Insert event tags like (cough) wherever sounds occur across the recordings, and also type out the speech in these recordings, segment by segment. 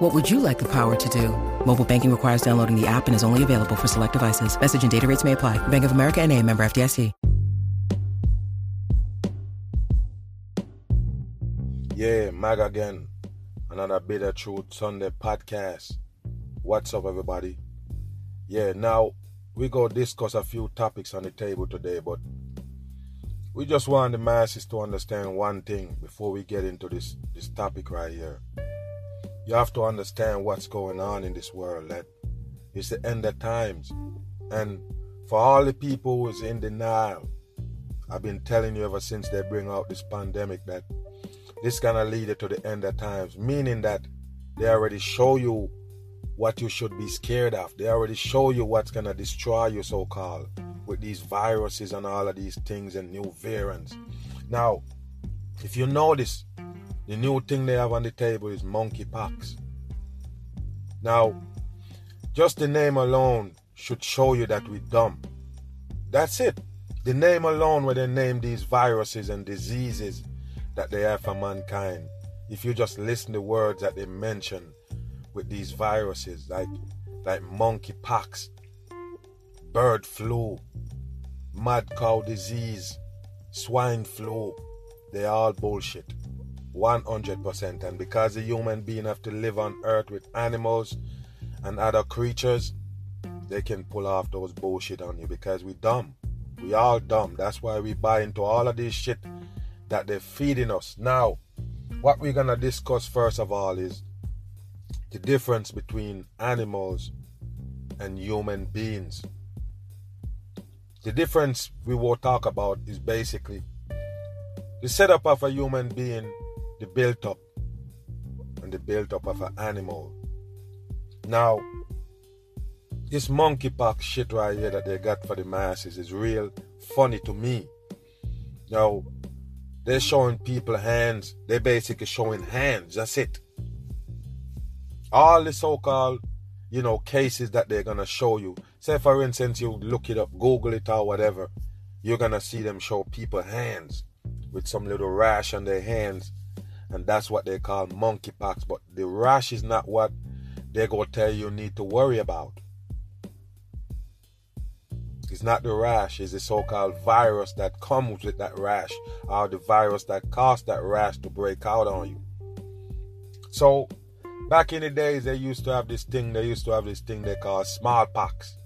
What would you like the power to do? Mobile banking requires downloading the app and is only available for select devices. Message and data rates may apply. Bank of America and a member FDIC. Yeah, Mag again. Another Bitter Truth Sunday podcast. What's up, everybody? Yeah, now we go discuss a few topics on the table today, but we just want the masses to understand one thing before we get into this this topic right here. You have to understand what's going on in this world. That it's the end of times, and for all the people who's in denial, I've been telling you ever since they bring out this pandemic that this gonna lead to the end of times, meaning that they already show you what you should be scared of. They already show you what's to destroy you, so called, with these viruses and all of these things and new variants. Now, if you notice, the new thing they have on the table is monkeypox. Now, just the name alone should show you that we're dumb. That's it. The name alone, where they name these viruses and diseases that they have for mankind. If you just listen to words that they mention, with these viruses like like monkeypox, bird flu, mad cow disease, swine flu. They are all bullshit. 100%. And because the human being have to live on earth with animals and other creatures, they can pull off those bullshit on you because we dumb. We all dumb. That's why we buy into all of this shit that they're feeding us. Now, what we're gonna discuss first of all is the difference between animals and human beings. The difference we will talk about is basically the setup of a human being, the built up, and the built up of an animal. Now, this monkeypox shit right here that they got for the masses is real funny to me. Now, they're showing people hands. They're basically showing hands. That's it all the so-called you know cases that they're gonna show you say for instance you look it up google it or whatever you're gonna see them show people hands with some little rash on their hands and that's what they call monkeypox. But the rash is not what they're gonna tell you need to worry about. It's not the rash. It's the so-called virus that comes with that rash or the virus that caused that rash to break out on you. So Back in the days, they used to have this thing, they used to have this thing they call smallpox.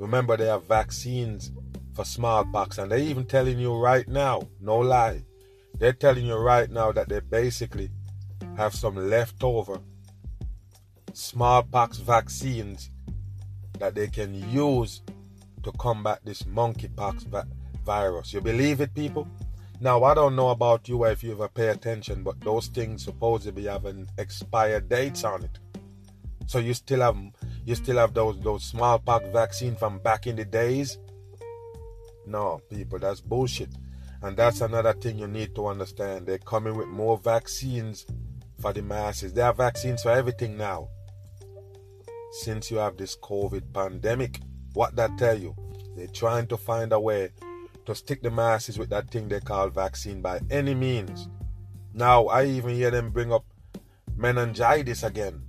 Remember, they have vaccines for smallpox, and they're even telling you right now, no lie, they're telling you right now that they basically have some leftover smallpox vaccines that they can use to combat this monkeypox va- virus. You believe it, people? Now, I don't know about you if you ever pay attention, but those things supposedly have an expired dates on it. So you still have you still have those those smallpox vaccine from back in the days. No, people, that's bullshit. And that's another thing you need to understand. They're coming with more vaccines for the masses. There are vaccines for everything now. Since you have this COVID pandemic, what that tell you? They're trying to find a way to stick the masses with that thing they call vaccine by any means. Now, I even hear them bring up meningitis again.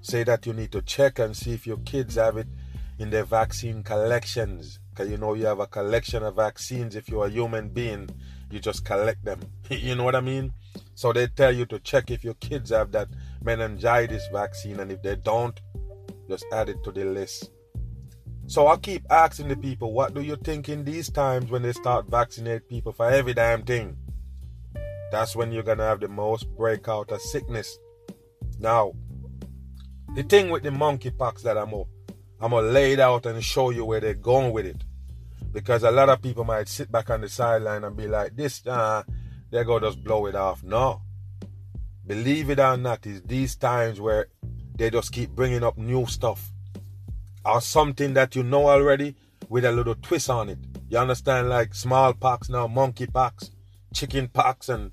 Say that you need to check and see if your kids have it in their vaccine collections. You know you have a collection of vaccines. If you're a human being, you just collect them. (laughs) you know what I mean? So they tell you to check if your kids have that meningitis vaccine, and if they don't, just add it to the list. So I keep asking the people, what do you think in these times when they start vaccinate people for every damn thing? That's when you're gonna have the most breakout of sickness. Now, the thing with the monkeypox that I'm gonna, I'm gonna lay it out and show you where they're going with it. Because a lot of people might sit back on the sideline and be like, this, uh, they're gonna just blow it off. No. Believe it or not, it's these times where they just keep bringing up new stuff or something that you know already, with a little twist on it. You understand? Like smallpox now, monkeypox, chicken pox, and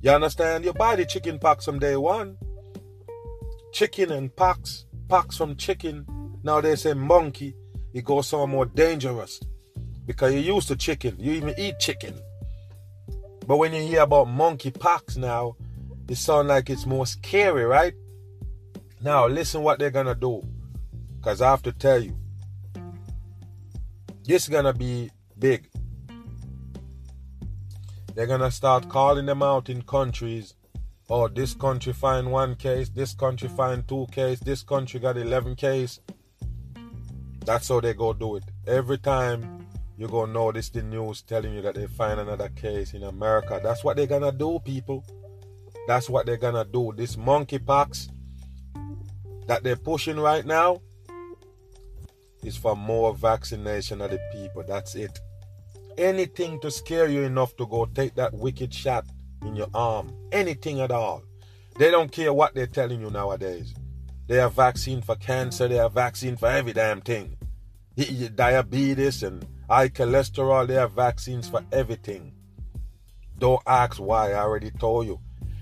you understand? You buy the chicken pox from day one. Chicken and pox, pox from chicken. Now they say monkey. It goes some more dangerous because you're used to chicken. You even eat chicken. But when you hear about monkey monkeypox now, it sounds like it's more scary, right? Now listen what they're gonna do. Cause I have to tell you, this is gonna be big. They're gonna start calling them out in countries. Oh, this country find one case, this country find two case, this country got eleven case. That's how they go do it. Every time you're gonna notice the news telling you that they find another case in America. That's what they're gonna do, people. That's what they're gonna do. This monkeypox that they're pushing right now is for more vaccination of the people. That's it. Anything to scare you enough to go take that wicked shot in your arm. Anything at all. They don't care what they're telling you nowadays. They have vaccine for cancer, they have vaccine for every damn thing. Diabetes and high cholesterol, they have vaccines for mm. everything. Don't ask why, I already told you.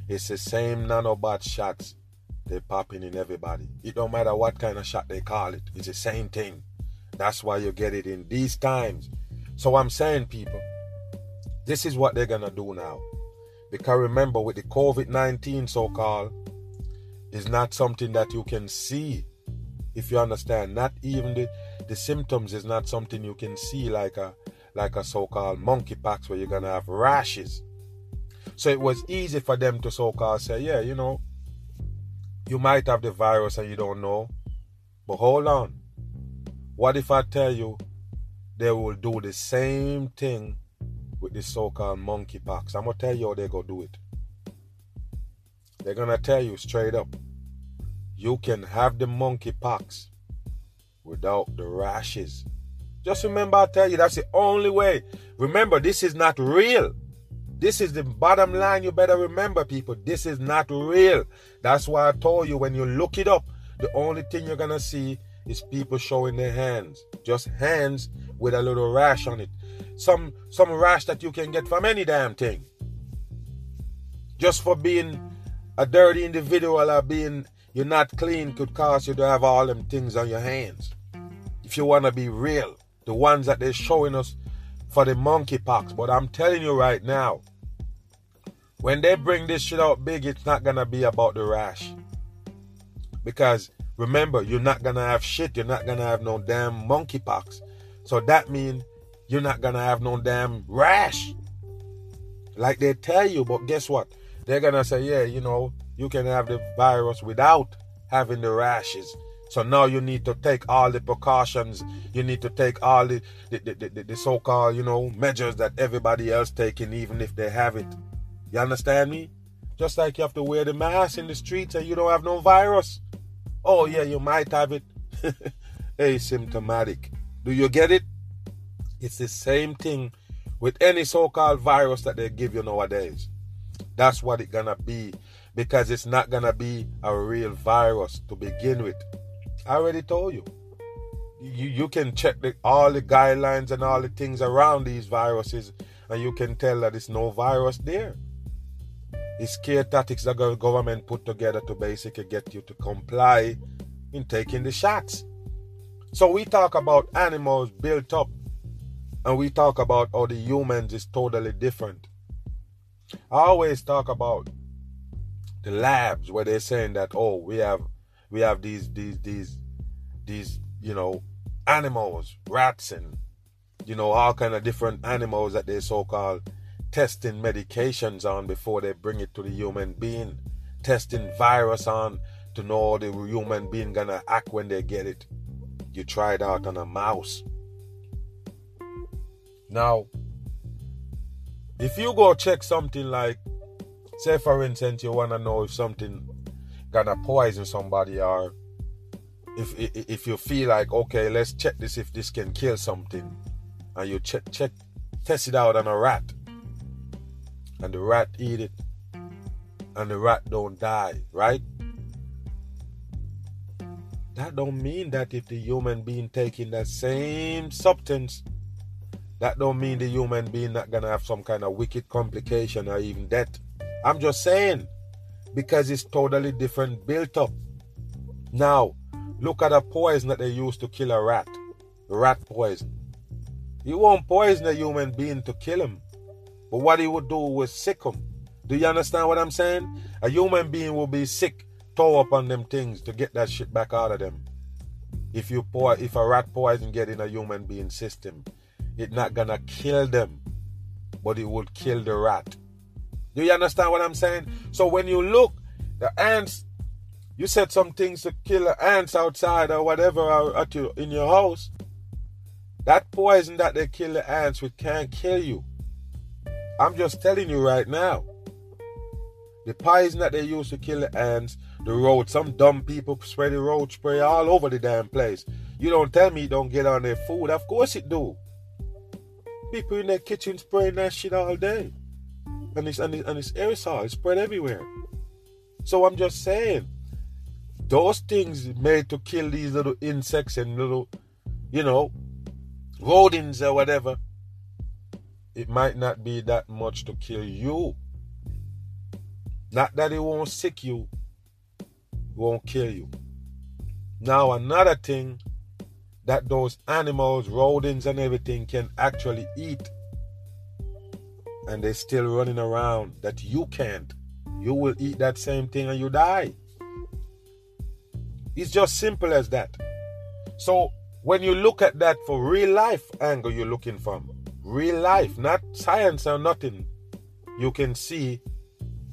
It's the same nanobot shots they popping in everybody. It don't matter what kind of shot they call it. It's the same thing. That's why you get it in these times. So I'm saying, people, this is what they're gonna do now. Because remember, with the COVID-19 so-called, is not something that you can see. If you understand, not even the, the symptoms is not something you can see like a like a so-called monkeypox where you're gonna have rashes. So it was easy for them to so-called say, yeah, you know, you might have the virus and you don't know. But hold on. What if I tell you they will do the same thing with the so-called monkeypox? I'm gonna tell you how they go do it. They're gonna tell you straight up. You can have the monkeypox without the rashes. Just remember, I tell you, that's the only way. Remember, this is not real. This is the bottom line. You better remember, people. This is not real. That's why I told you when you look it up, the only thing you're gonna see is people showing their hands. Just hands with a little rash on it. Some some rash that you can get from any damn thing. Just for being a dirty individual or being you're not clean could cause you to have all them things on your hands. If you wanna be real, the ones that they're showing us for the monkeypox. But I'm telling you right now, when they bring this shit out big, it's not gonna be about the rash. Because remember, you're not gonna have shit, you're not gonna have no damn monkeypox. So that means you're not gonna have no damn rash. Like they tell you, but guess what? They're gonna say, yeah, you know, you can have the virus without having the rashes. So now you need to take all the precautions. You need to take all the the, the, the, the so-called, you know, measures that everybody else taking, even if they have it. You understand me? Just like you have to wear the mask in the streets and you don't have no virus. Oh yeah, you might have it. (laughs) Asymptomatic. Do you get it? It's the same thing with any so-called virus that they give you nowadays. That's what it's gonna be because it's not gonna be a real virus to begin with. I already told you. You you can check the, all the guidelines and all the things around these viruses, and you can tell that there's no virus there. It's scare tactics that the government put together to basically get you to comply in taking the shots. So we talk about animals built up, and we talk about how the humans is totally different. I always talk about the labs where they're saying that oh we have we have these these these these you know animals rats and you know all kind of different animals that they so-called testing medications on before they bring it to the human being testing virus on to know the human being gonna act when they get it. You try it out on a mouse. Now if you go check something like say for instance you want to know if something gonna poison somebody or if if you feel like okay let's check this if this can kill something. And you check check test it out on a rat. And the rat eat it. And the rat don't die right? That don't mean that if the human being taking that same substance, that don't mean the human being not gonna have some kind of wicked complication or even death. I'm just saying, because it's totally different built up. Now, look at the poison that they use to kill a rat. Rat poison. You won't poison a human being to kill him. But what he would do was sick him. Do you understand what I'm saying? A human being will be sick, toe up on them things to get that shit back out of them. If you pour, if a rat poison get in a human being system, it's not gonna kill them, but it would kill the rat. Do you understand what I'm saying? So when you look, the ants, you said some things to kill the ants outside or whatever at you in your house. That poison that they kill the ants with can't kill you. I'm just telling you right now. The poison that they use to kill the ants, the road, some dumb people spray the road spray all over the damn place. You don't tell me it don't get on their food. Of course it do. People in their kitchen spraying that shit all day. And it's, and it's, and it's aerosol, it's spread everywhere. So I'm just saying, those things made to kill these little insects and little, you know, rodents or whatever, it might not be that much to kill you. Not that it won't sick you, won't kill you. Now, another thing that those animals, rodents, and everything can actually eat, and they're still running around that you can't. You will eat that same thing and you die. It's just simple as that. So, when you look at that for real life angle, you're looking from real life, not science or nothing, you can see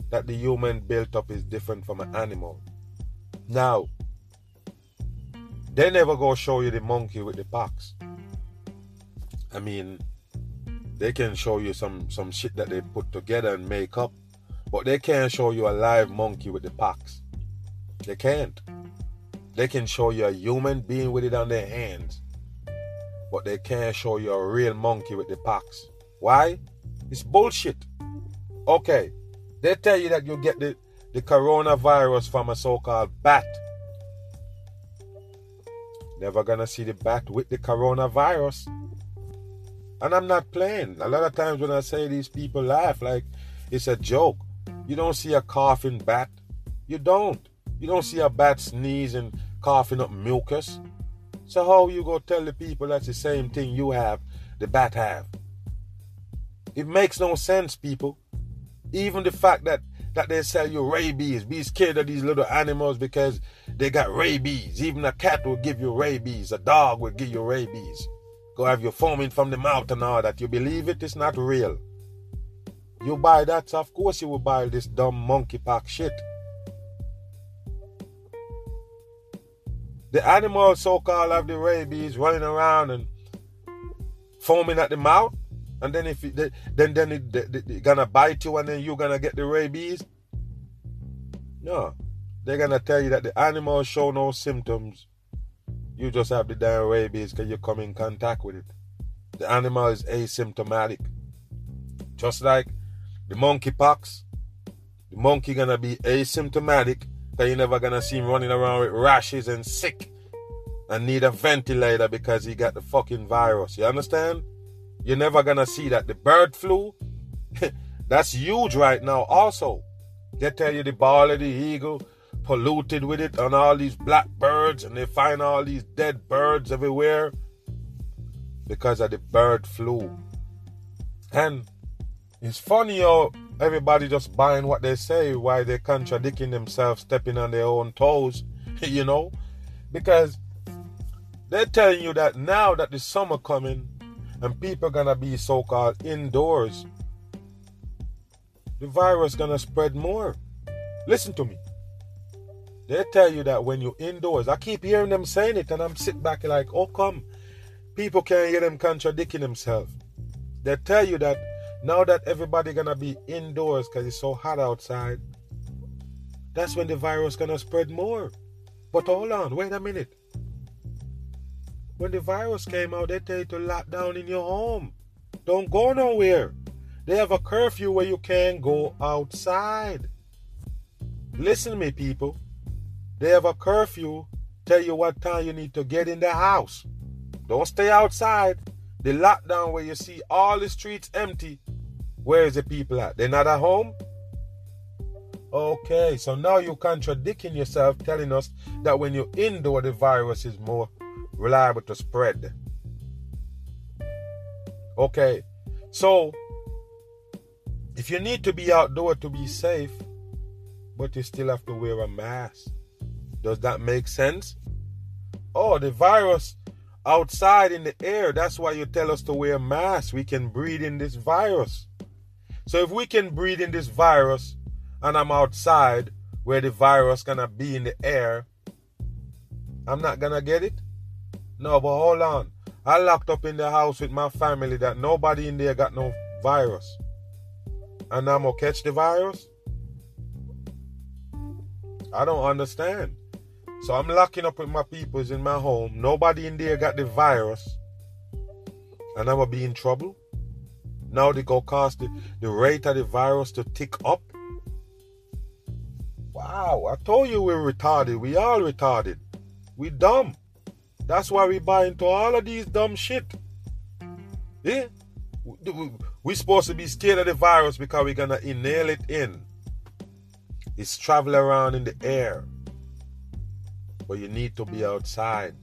that the human built up is different from an animal. Now, they never go show you the monkey with the pox. I mean, they can show you some some shit that they put together and make up, but they can't show you a live monkey with the pox. They can't. They can show you a human being with it on their hands, but they can't show you a real monkey with the pox. Why? It's bullshit. Okay, they tell you that you get the, the coronavirus from a so called bat. Never gonna see the bat with the coronavirus. And I'm not playing. A lot of times when I say these people laugh like it's a joke. You don't see a coughing bat. You don't. You don't see a bat sneezing, coughing up mucus. So how you go tell the people that's the same thing you have, the bat have? It makes no sense, people. Even the fact that that they sell you rabies, be scared of these little animals because they got rabies. Even a cat will give you rabies, a dog will give you rabies. Go have you foaming from the mouth and all that. You believe it? It's not real. You buy that, so of course you will buy this dumb monkeypox shit. The animals so-called have the rabies running around and foaming at the mouth, and then if it, then then it, they, they, gonna bite you, and then you're gonna get the rabies. No, they're gonna tell you that the animals show no symptoms. You just have the damn rabies because you come in contact with it. The animal is asymptomatic, just like the monkeypox. The monkey gonna be asymptomatic because you're never gonna see him running around with rashes and sick and need a ventilator because he got the fucking virus. You understand? You're never gonna see that. The bird flu, (laughs) that's huge right now, also. They tell you the ball of the eagle polluted with it and all these black birds, and they find all these dead birds everywhere because of the bird flu. And it's funny how everybody just buying what they say why they're contradicting themselves, stepping on their own toes, (laughs) you know? Because they're telling you that now that the summer coming and people gonna be so-called indoors, the virus gonna spread more. Listen to me. They tell you that when you're indoors, I keep hearing them saying it, and I'm sitting back like, oh come, people can't hear them contradicting themselves. They tell you that now that everybody gonna be indoors because it's so hot outside, that's when the virus gonna spread more. But hold on, wait a minute. When the virus came out, they tell you to lock down in your home. Don't go nowhere. They have a curfew where you can't go outside. Listen to me, people. They have a curfew tell you what time you need to get in the house. Don't stay outside. The lockdown where you see all the streets empty. Where is the people at? They're not at home? Okay, so now you're contradicting yourself, telling us that when you're indoor, the virus is more reliable to spread. Okay, so if you need to be outdoor to be safe, but you still have to wear a mask, does that make sense? Oh, the virus outside in the air. That's why you tell us to wear masks. We can breathe in this virus. So if we can breathe in this virus and I'm outside where the virus gonna be in the air, I'm not gonna get it? No, but hold on. I locked up in the house with my family that nobody in there got no virus. And I'm gonna catch the virus? I don't understand. So I'm locking up with my peoples in my home. Nobody in there got the virus. And I'm gonna be in trouble. Now they go cause the, the rate of the virus to tick up. Wow, I told you we're retarded. We all retarded. We dumb. That's why we buy into all of these dumb shit. Yeah? We're supposed to be scared of the virus because we're gonna inhale it in. It's travel around in the air but you need to be outside.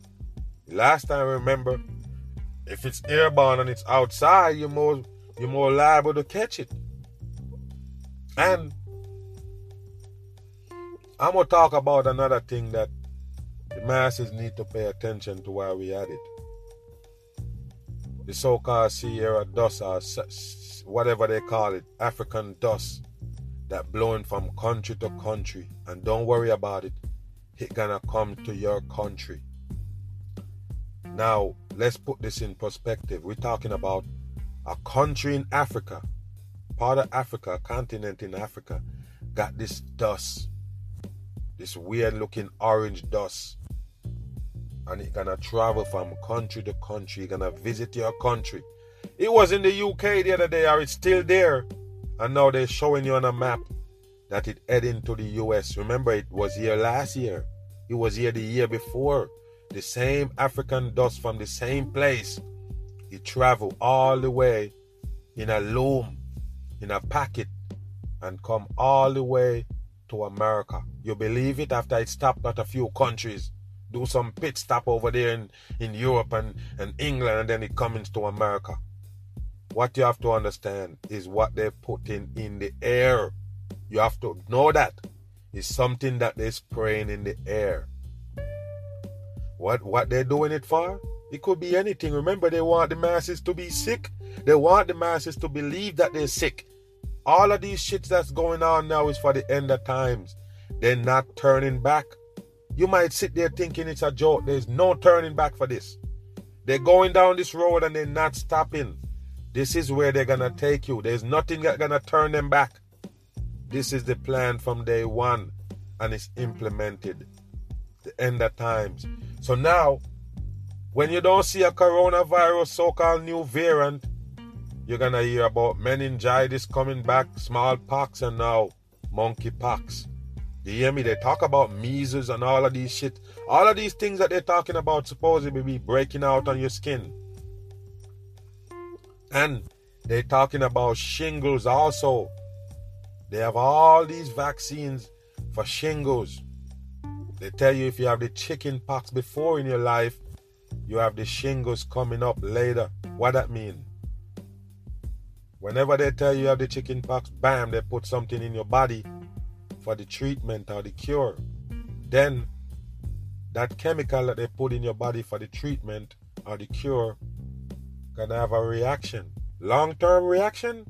Last time, remember, if it's airborne and it's outside, you're more you're more liable to catch it. And I'm gonna talk about another thing that the masses need to pay attention to while we at it. The so-called Sahara dust or whatever they call it, African dust that blowing from country to country. And don't worry about it it gonna come to your country. Now, let's put this in perspective. We're talking about a country in Africa, part of Africa, continent in Africa, got this dust, this weird looking orange dust. And it's gonna travel from country to country, gonna visit your country. It was in the UK the other day, or it's still there. And now they're showing you on a map that it heading to the US. Remember, it was here last year. It was here the year before. The same African dust from the same place. He traveled all the way in a loom, in a packet, and come all the way to America. You believe it? After it stopped at a few countries, do some pit stop over there in, in Europe and, and England, and then it comes to America. What you have to understand is what they're putting in the air. You have to know that. It's something that they're spraying in the air. What what they're doing it for? It could be anything. Remember, they want the masses to be sick. They want the masses to believe that they're sick. All of these shits that's going on now is for the end of times. They're not turning back. You might sit there thinking it's a joke. There's no turning back for this. They're going down this road and they're not stopping. This is where they're gonna take you. There's nothing that's gonna turn them back. This is the plan from day one and it's implemented. The end of times. So now, when you don't see a coronavirus so called new variant, you're gonna hear about meningitis coming back, smallpox, and now monkeypox. You hear me? They talk about measles and all of these shit. All of these things that they're talking about supposedly be breaking out on your skin. And they're talking about shingles also. They have all these vaccines for shingles. They tell you if you have the chicken pox before in your life, you have the shingles coming up later. What that mean? Whenever they tell you you have the chicken pox, bam, they put something in your body for the treatment or the cure. Then that chemical that they put in your body for the treatment or the cure gonna have a reaction. Long-term reaction,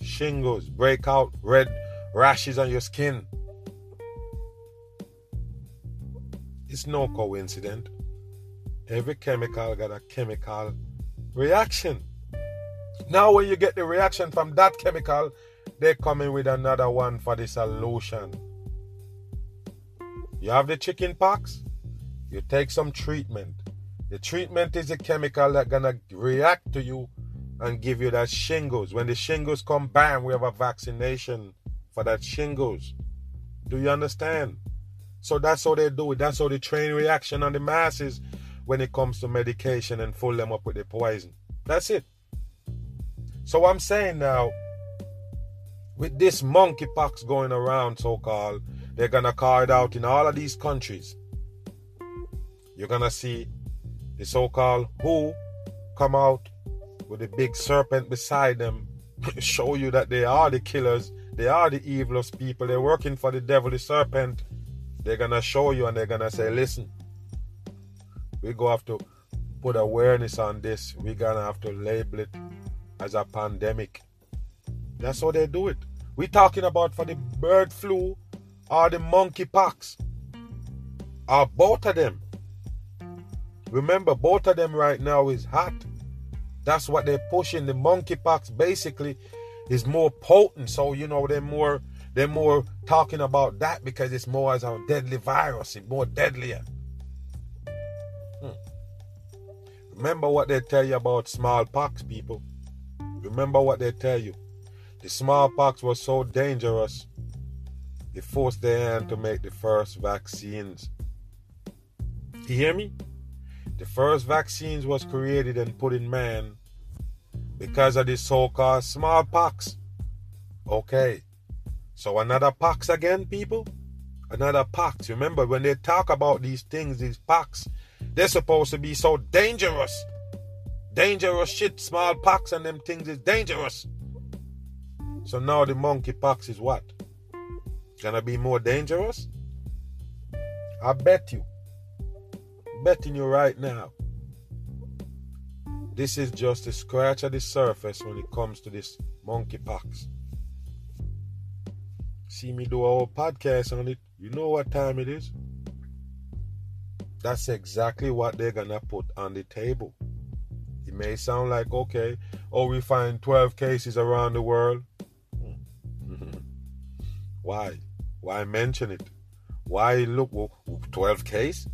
shingles, breakout, red rashes on your skin. It's no coincidence. Every chemical got a chemical reaction. Now, when you get the reaction from that chemical, they come in with another one for the solution. You have the chicken pox, you take some treatment. The treatment is a chemical that gonna react to you and give you that shingles. When the shingles come, bam, we have a vaccination for that shingles. Do you understand? So that's how they do it. That's how they train reaction on the masses when it comes to medication and fill them up with the poison. That's it. So I'm saying now, with this monkeypox going around, so called, they're gonna call it out in all of these countries. You're gonna see the so called WHO come out with a big serpent beside them, (laughs) show you that they are the killers, they are the evilest people, they're working for the devil, the serpent. They're gonna show you and they're gonna say, listen, we go have to put awareness on this. We're gonna have to label it as a pandemic. That's how they do it. We're talking about for the bird flu or the monkeypox. Or both of them. Remember, both of them right now is hot. That's what they're pushing. The monkeypox basically is more potent. So you know they're more they're more talking about that because it's more as a deadly virus, it's more deadlier. Hmm. Remember what they tell you about smallpox, people. Remember what they tell you. The smallpox was so dangerous, they forced their hand to make the first vaccines. You hear me? The first vaccines was created and put in man because of the so-called smallpox. Okay. So another pox again, people? Another pox. Remember when they talk about these things, these pox, they're supposed to be so dangerous. Dangerous shit, smallpox and them things is dangerous. So now the monkey monkeypox is what? Gonna be more dangerous? I bet you betting you right now. This is just a scratch of the surface when it comes to this monkeypox. See me do a whole podcast on it. You know what time it is? That's exactly what they're gonna put on the table. It may sound like okay, oh we find 12 cases around the world. (laughs) Why? Why mention it? Why look 12 cases?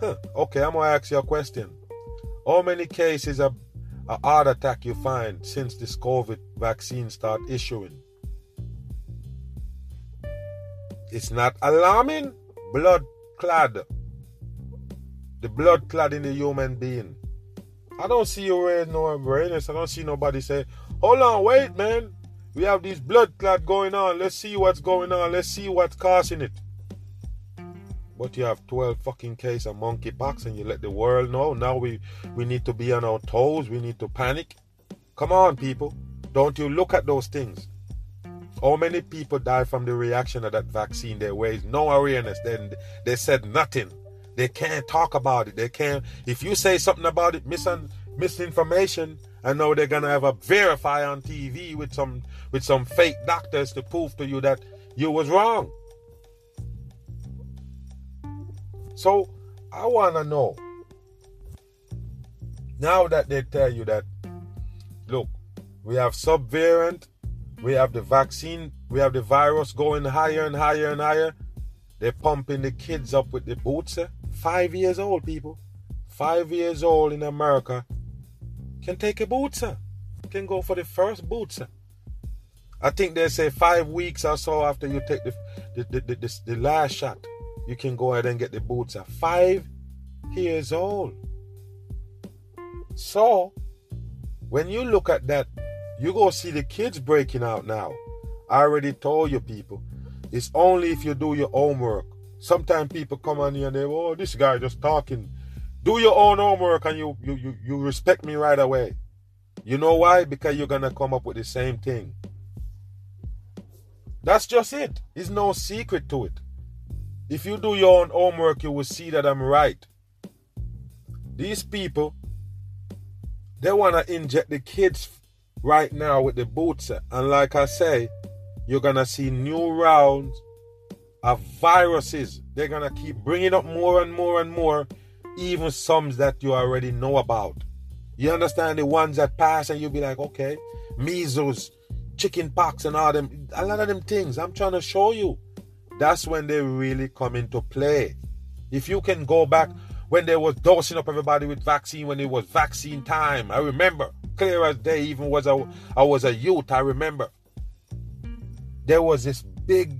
Huh. Okay, I'm gonna ask you a question. How many cases of a heart attack you find since this COVID vaccine start issuing? It's not alarming. Blood clad. The blood clad in the human being. I don't see you raise no awareness. I don't see nobody say, hold on, wait, man. We have this blood clot going on. Let's see what's going on. Let's see what's causing it. But you have 12 fucking case of monkeypox and you let the world know. Now we, we need to be on our toes. We need to panic. Come on, people. Don't you look at those things. How many people die from the reaction of that vaccine? There was no awareness. Then they said nothing. They can't talk about it. They can't. If you say something about it, mis- misinformation, and now they're gonna have a verify on TV with some with some fake doctors to prove to you that you was wrong. So I want to know now that they tell you that, look, we have subvariant, we have the vaccine, we have the virus going higher and higher and higher. They're pumping the kids up with the booster. Eh? Five years old, people. Five years old in America can take a booster, can go for the first booster. I think they say five weeks or so after you take the the, the, the, the, the last shot you can go ahead and get the boots at five years old. So, when you look at that, you go see the kids breaking out now. I already told you people, it's only if you do your homework. Sometimes people come on here and they, oh, this guy just talking. Do your own homework and you you you, you respect me right away. You know why? Because you're gonna come up with the same thing. That's just it. There's no secret to it. If you do your own homework, you will see that I'm right. These people, they want to inject the kids right now with the boots. And like I say, you're going to see new rounds of viruses. They're going to keep bringing up more and more and more, even some that you already know about. You understand the ones that pass, and you'll be like, okay, measles, chicken pox, and all them, a lot of them things. I'm trying to show you that's when they really come into play. If you can go back when they was dosing up everybody with vaccine when it was vaccine time, I remember clear as day. Even was a, I was a youth, I remember there was this big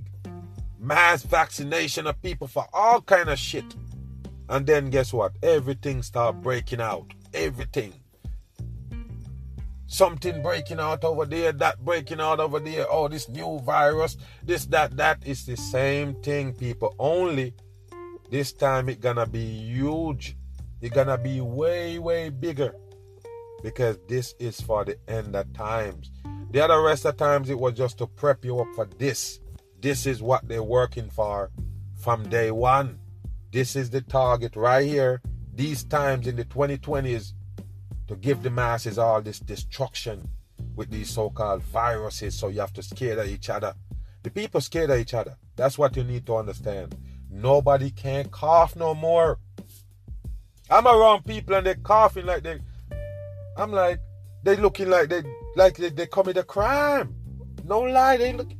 mass vaccination of people for all kind of shit. And then guess what? Everything start breaking out. Everything. Something breaking out over there, that breaking out over there. Oh, this new virus, this, that, that. It's the same thing, people. Only this time it gonna be huge. It's gonna be way, way bigger. Because this is for the end of times. The other rest of times it was just to prep you up for this. This is what they're working for from day one. This is the target right here. These times in the 2020s to give the masses all this destruction with these so-called viruses. So you have to scare at each other. The people scared of each other. That's what you need to understand. Nobody can cough no more. I'm around people and they're coughing like they. I'm like, they looking like they like they, they commit a crime. No lie, they look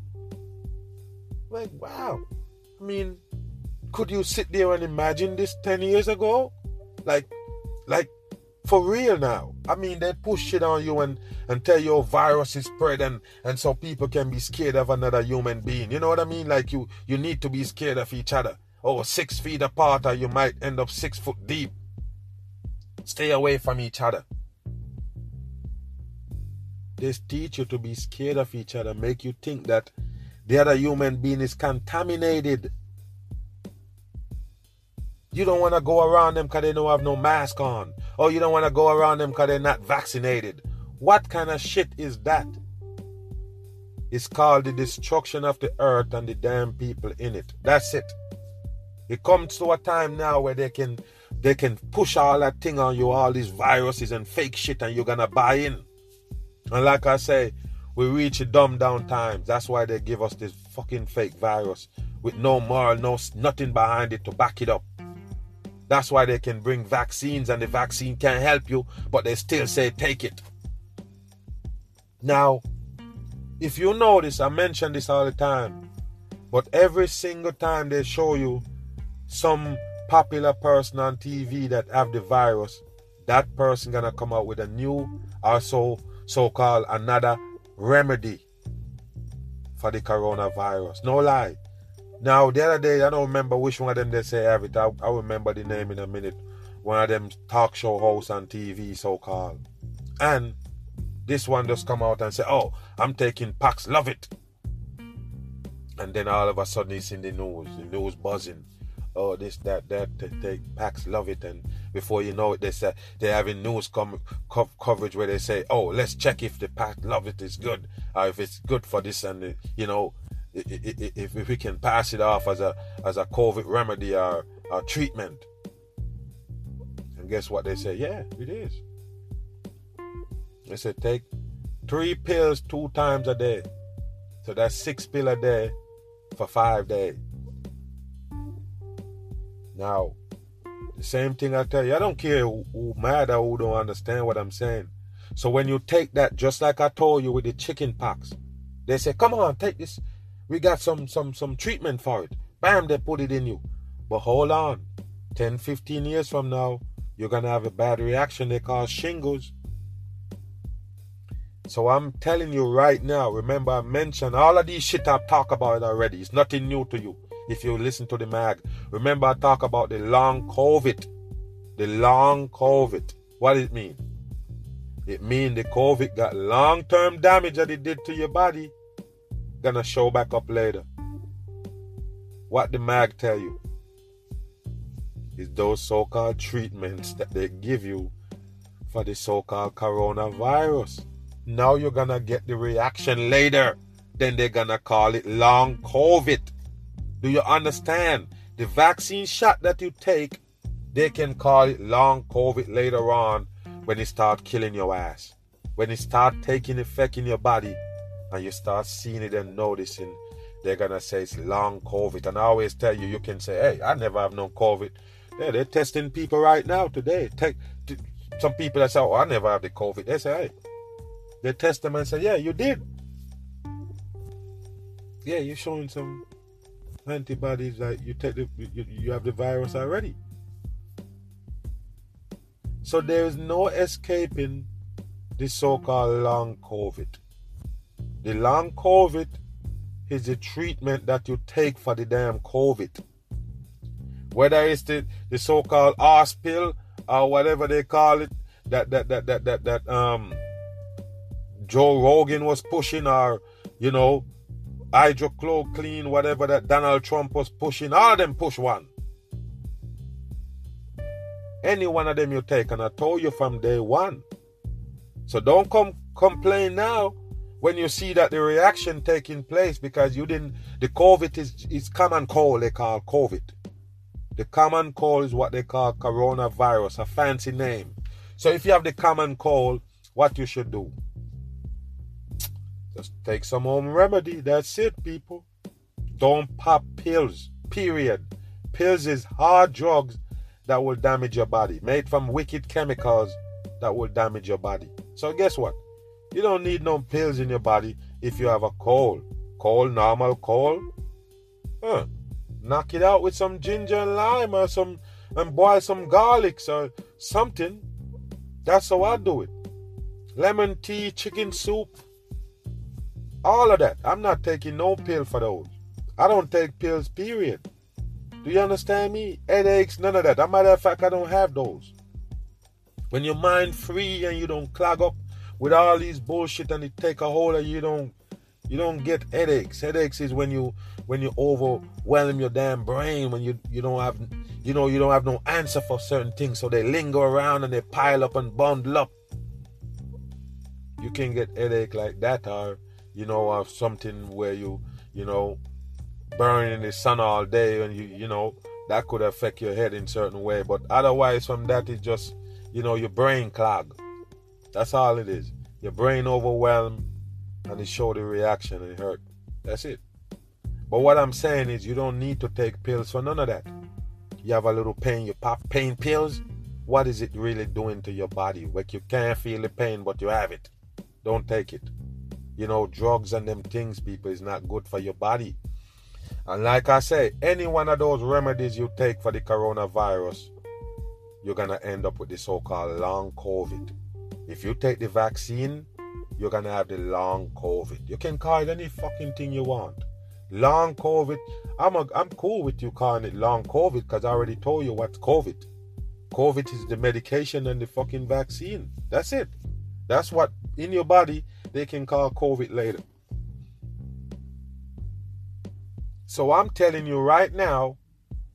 like wow. I mean, could you sit there and imagine this 10 years ago? Like like for real now. I mean they push shit on you and, and tell you virus is spread and, and so people can be scared of another human being. You know what I mean? Like you you need to be scared of each other. Or Oh, six feet apart or you might end up six foot deep. Stay away from each other. They teach you to be scared of each other, make you think that the other human being is contaminated. You don't want to go around them because they don't have no mask on. Or you don't want to go around them because they're not vaccinated. What kind of shit is that? It's called the destruction of the earth and the damn people in it. That's it. It comes to a time now where they can they can push all that thing on you, all these viruses and fake shit, and you're gonna buy in. And like I say, we reach a dumb down times. That's why they give us this fucking fake virus with no moral, no nothing behind it to back it up. That's why they can bring vaccines and the vaccine can't help you, but they still say take it. Now, if you notice, I mention this all the time, but every single time they show you some popular person on TV that have the virus, that person gonna come out with a new or so so-called another remedy for the coronavirus. No lie. Now the other day, I don't remember which one of them they say have it. I, I remember the name in a minute. One of them talk show hosts on TV, so called. And this one just come out and say, "Oh, I'm taking Paxlovid." And then all of a sudden, it's in the news, the news buzzing oh this that that they, Paxlovid and before you know it they say they're having news com- co- coverage where they say oh let's check if the Paxlovid is good or if it's good for this and the, you know if, if we can pass it off as a as a covid remedy uh, or, or treatment and guess what they say yeah it is they said take three pills two times a day so that's six pill a day for five days now, the same thing I tell you, I don't care who, who mad or who don't understand what I'm saying. So when you take that, just like I told you with the chicken pox, they say, come on, take this. We got some some some treatment for it. Bam, they put it in you. But hold on. 10, 15 years from now, you're gonna have a bad reaction. They call shingles. So I'm telling you right now, remember I mentioned all of these shit I've talked about already. It's nothing new to you if you listen to the mag. Remember, I talk about the long COVID. The long COVID. What does it mean? It means the COVID got long term damage that it did to your body. Gonna show back up later. What the mag tell you is those so called treatments that they give you for the so called coronavirus. Now you're gonna get the reaction later. Then they're gonna call it long COVID. Do you understand? The vaccine shot that you take, they can call it long COVID later on when it start killing your ass. When it start taking effect in your body and you start seeing it and noticing, they're gonna say it's long COVID. And I always tell you, you can say, hey, I never have no COVID. Yeah, they're testing people right now today. Take some people that say, oh, I never have the COVID. They say, hey, they test them and say, yeah, you did. Yeah, you're showing some antibodies that you take the, you, you have the virus mm-hmm. already. So there is no escaping the so-called long COVID. The long COVID is the treatment that you take for the damn COVID. Whether it's the, the so-called arse pill or whatever they call it, that that that that that that um Joe Rogan was pushing, or you know, hydroxychloroquine, whatever that Donald Trump was pushing, all of them push one. Any one of them you take, and I told you from day one. So don't come complain now when you see that the reaction taking place because you didn't the COVID is is common cold they call COVID. The common cold is what they call coronavirus, a fancy name. So if you have the common cold, what you should do? Just take some home remedy. That's it, people. Don't pop pills. Period. Pills is hard drugs that will damage your body, made from wicked chemicals that will damage your body. So guess what? You don't need no pills in your body if you have a cold. Cold, normal cold. Huh. Knock it out with some ginger and lime or some and boil some garlics or something. That's how I do it. Lemon tea, chicken soup, all of that. I'm not taking no pill for those. I don't take pills, period. Do you understand me? Headaches, none of that. As a matter of fact, I don't have those. When your mind free and you don't clog up with all these bullshit and it take a hold of you, don't you don't get headaches. Headaches is when you when you overwhelm your damn brain, when you you don't have you know you don't have no answer for certain things, so they linger around and they pile up and bundle up. You can get headache like that, or you know, or something where you you know burning in the sun all day and you you know that could affect your head in certain way but otherwise from that it's just you know your brain clog that's all it is. Your brain overwhelmed and it show the reaction and it hurt. That's it. But what i'm saying is you don't need to take pills for none of that. You have a little pain you pop pain pills. What is it really doing to your body? Like you can't feel the pain but you have it. Don't take it. You know drugs and them things people is not good for your body. And like I say, any one of those remedies you take for the coronavirus, you're to end up with the so called long COVID. If you take the vaccine, you're going to have the long COVID. You can call it any fucking thing you want. Long COVID. I'm, a, I'm cool with you calling it long COVID because I already told you what's COVID. COVID is the medication and the fucking vaccine. That's it. That's what in your body they can call COVID later. So I'm telling you right now,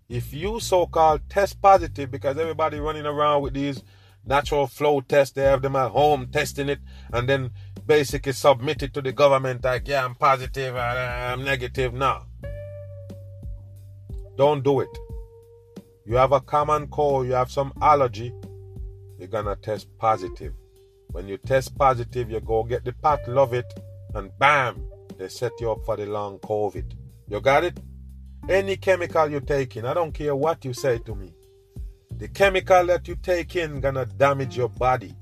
if you so-called test positive, because everybody running around with these lateral flow test. they have them at home testing it, and then basically submit it to the government like, yeah, I'm positive, I'm negative. Now, Don't do it. You have a common cold, you have some allergy, you're gonna test positive. When you test positive, you go get the Paxlovid, and bam, they set you up for the long COVID. You got it? Any chemical you're taking, I don't care what you say to me. The chemical that you take in gonna damage your body.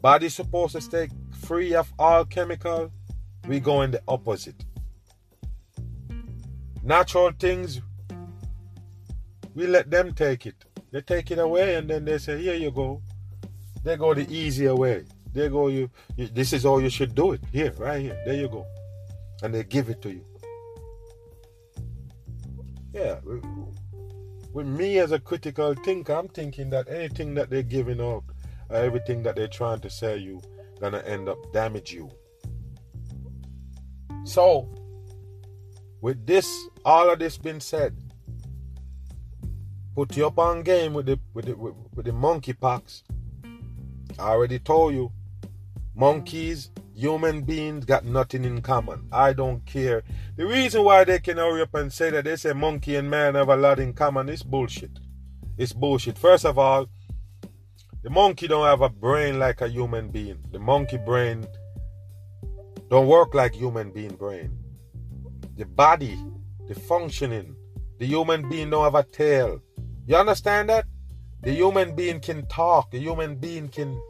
Body supposed to stay free of all chemical. We go in the opposite. Natural things, we let them take it. They take it away and then they say, here you go. They go the easier way. They go, you, you this is all you should do it. Here, right here. There you go and they give it to you. Yeah, with me as a critical thinker, I'm thinking that anything that they're giving out, or everything that they're trying to sell you, gonna end up damage you. So, with this, all of this being said, put you up on game with the with the with, with the monkey pox. I already told you, monkeys Human beings got nothing in common. I don't care. The reason why they can hurry up and say that they say monkey and man have a lot in common is bullshit. It's bullshit. First of all, the monkey don't have a brain like a human being. The monkey brain don't work like human being brain. The body, the functioning, the human being don't have a tail. You understand that? The human being can talk. The human being can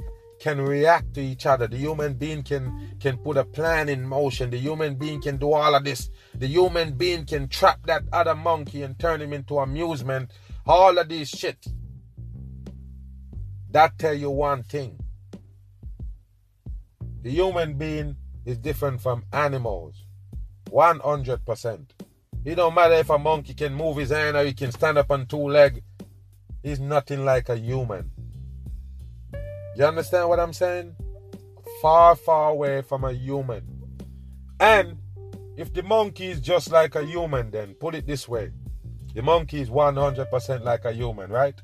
can react to each other. The human being can can put a plan in motion. The human being can do all of this. The human being can trap that other monkey and turn him into amusement. All of this shit. That tell you one thing. The human being is different from animals. 100%. It don't matter if a monkey can move his hand or he can stand up on two legs. He's nothing like a human. You understand what I'm saying? Far, far away from a human. And if the monkey is just like a human, then put it this way the monkey is 100% like a human, right?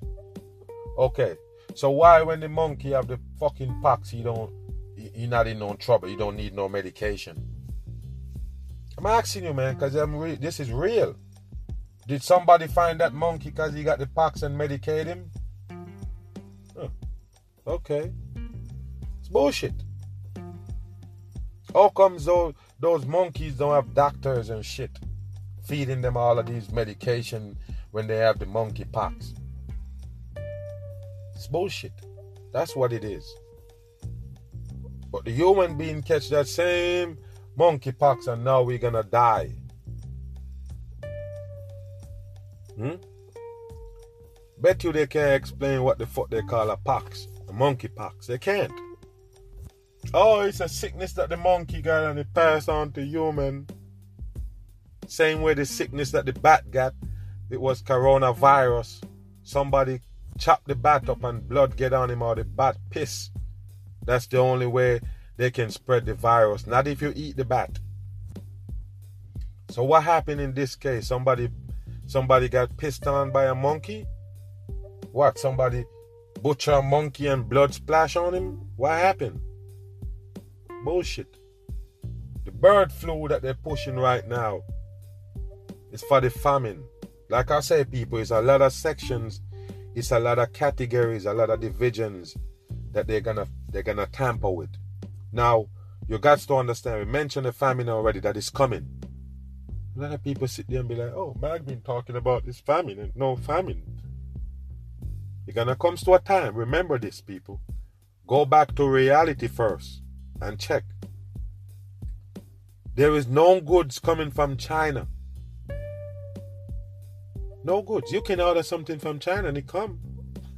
Okay. So why, when the monkey have the fucking pox, he don't, he, he not in no trouble. He don't need no medication. I'm asking you, man, because I'm re- this is real. Did somebody find that monkey because he got the pox and medicate him? Okay. It's bullshit. How comes those, those monkeys don't have doctors and shit feeding them all of these medication when they have the monkey pox? It's bullshit. That's what it is. But the human being catch that same monkey pox and now we're gonna die. Hmm? Bet you they can't explain what the fuck they call a pox, a monkeypox. They can't. Oh, it's a sickness that the monkey got and it passed on to human. Same way the sickness that the bat got, it was coronavirus. Somebody chop the bat up and blood get on him or the bat piss. That's the only way they can spread the virus. Not if you eat the bat. So what happened in this case? Somebody somebody got pissed on by a monkey? What? Somebody butcher monkey and blood splash on him? What happened? Bullshit. The bird flu that they're pushing right now is for the famine. Like I say, people, it's a lot of sections, it's a lot of categories, a lot of divisions that they're gonna they're gonna tamper with. Now, you got to understand, we mentioned the famine already that is coming. A lot of people sit there and be like, oh, Mag been talking about this famine and no famine. You're gonna come to a time, remember this, people. Go back to reality first and check. There is no goods coming from China. No goods. You can order something from China and it come.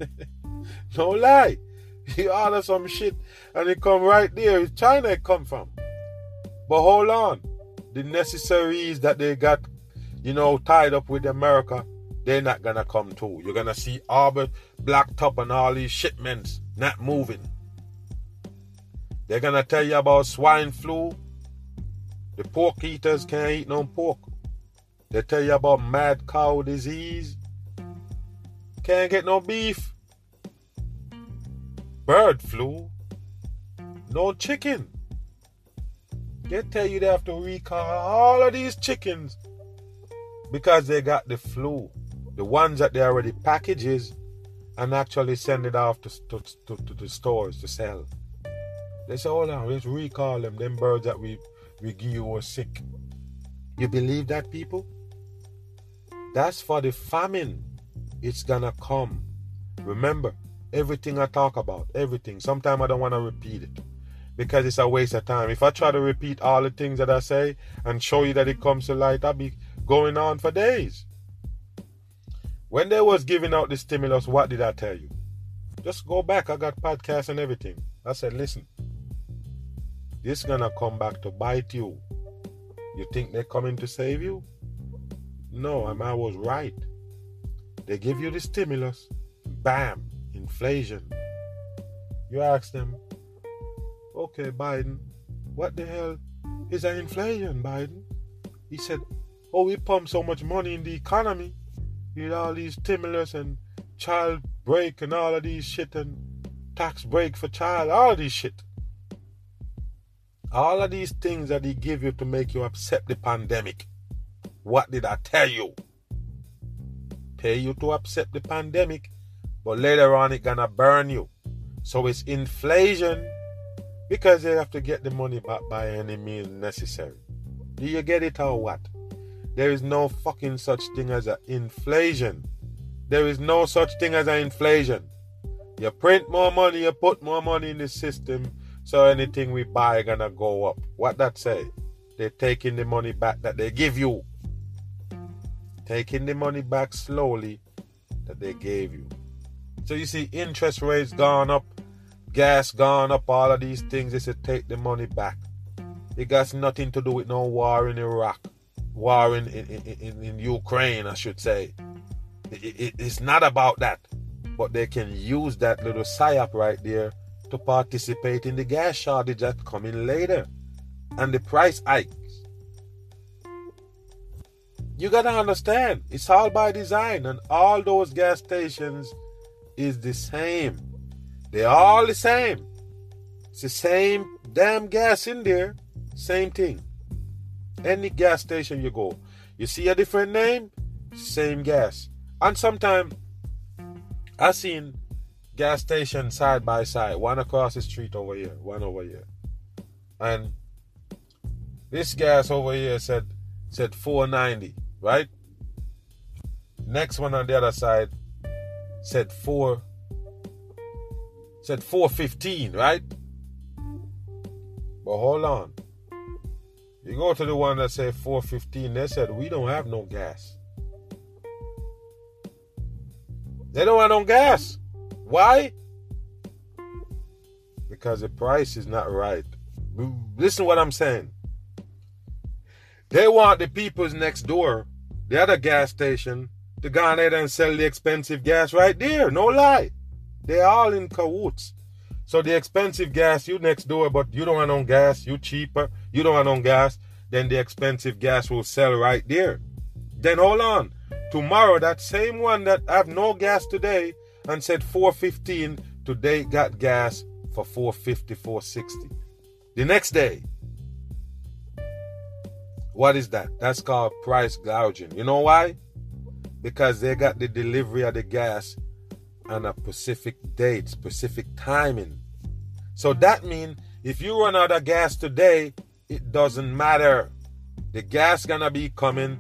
(laughs) no lie. (laughs) You order some shit and it come right there. China it come from. But hold on. The necessaries that they got, you know, tied up with America, they're not gonna come too. You're gonna see Arbor, Blacktop, and all these shipments not moving. They're gonna tell you about swine flu. The pork eaters can't eat no pork. They tell you about mad cow disease. Can't get no beef bird flu, no chicken. They tell you they have to recall all of these chickens because they got the flu. The ones that they already packages and actually send it off to, to, to, to the stores to sell. They say, hold on, let's recall them, them birds that we, we give you were sick. You believe that, people? That's for the famine. It's gonna come. Remember, Everything I talk about, everything. Sometimes I don't want to repeat it because it's a waste of time. If I try to repeat all the things that I say and show you that it comes to light, I'll be going on for days. When they was giving out the stimulus, what did I tell you? Just go back. I got podcasts and everything. I said, listen, this gonna come back to bite you. You think they're coming to save you? No, I was right. They give you the stimulus, bam, inflation. You ask them, okay, Biden, what the hell is an inflation, Biden? He said, oh, we pump so much money in the economy with all these stimulus and child break and all of these shit and tax break for child, all these shit. All of these things that they give you to make you accept the pandemic. What did I tell you? Pay you to accept the pandemic but later on it gonna burn you. So it's inflation because they have to get the money back by any means necessary. Do you get it or what? There is no fucking such thing as an inflation. There is no such thing as an inflation. You print more money, you put more money in the system, so anything we buy gonna go up. What that say? They're taking the money back that they give you. Taking the money back slowly that they gave you. So you see, interest rates gone up, gas gone up, all of these things. They said take the money back. It got nothing to do with no war in Iraq, war in, in, in, in Ukraine, I should say. It, it, it's not about that. But they can use that little psyop right there to participate in the gas shortage that's coming later and the price hikes. You gotta understand, it's all by design, and all those gas stations is the same. They're all the same. It's the same damn gas in there. Same thing. Any gas station you go, you see a different name, same gas. And sometimes I seen gas station side by side, one across the street over here, one over here. And this gas over here said said 490, right? Next one on the other side said 4 said 415, right? But hold on. You go to the one that said 415, they said we don't have no gas. They don't have no gas. Why? Because the price is not right. Listen what I'm saying. They want the people's next door, the other gas station, to go there and sell the expensive gas right there. No lie. They're all in cahoots. So the expensive gas, you next door, but you don't want no gas, you cheaper, you don't want no gas, then the expensive gas will sell right there. Then hold on. Tomorrow, that same one that have no gas today and said 415, today got gas for 450, 460. The next day, what is that? That's called price gouging. You know why? Because they got the delivery of the gas on a specific date, specific timing. So that means if you run out of gas today, it doesn't matter. The gas gonna be coming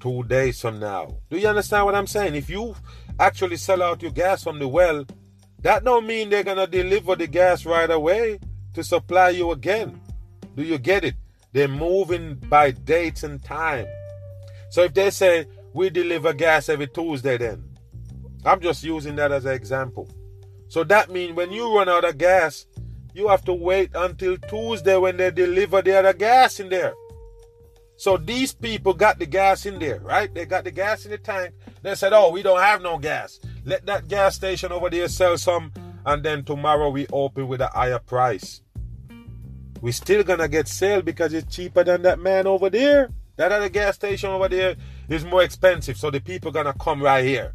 two days from now. Do you understand what I'm saying? If you actually sell out your gas from the well, that don't mean they're gonna deliver the gas right away to supply you again. Do you get it? They're moving by dates and time. So if they say we deliver gas every Tuesday, then I'm just using that as an example. So that means when you run out of gas, you have to wait until Tuesday when they deliver the other gas in there. So these people got the gas in there, right? They got the gas in the tank. They said, Oh, we don't have no gas. Let that gas station over there sell some, and then tomorrow we open with a higher price. We still gonna get sale because it's cheaper than that man over there. That other gas station over there is more expensive, so the people gonna come right here.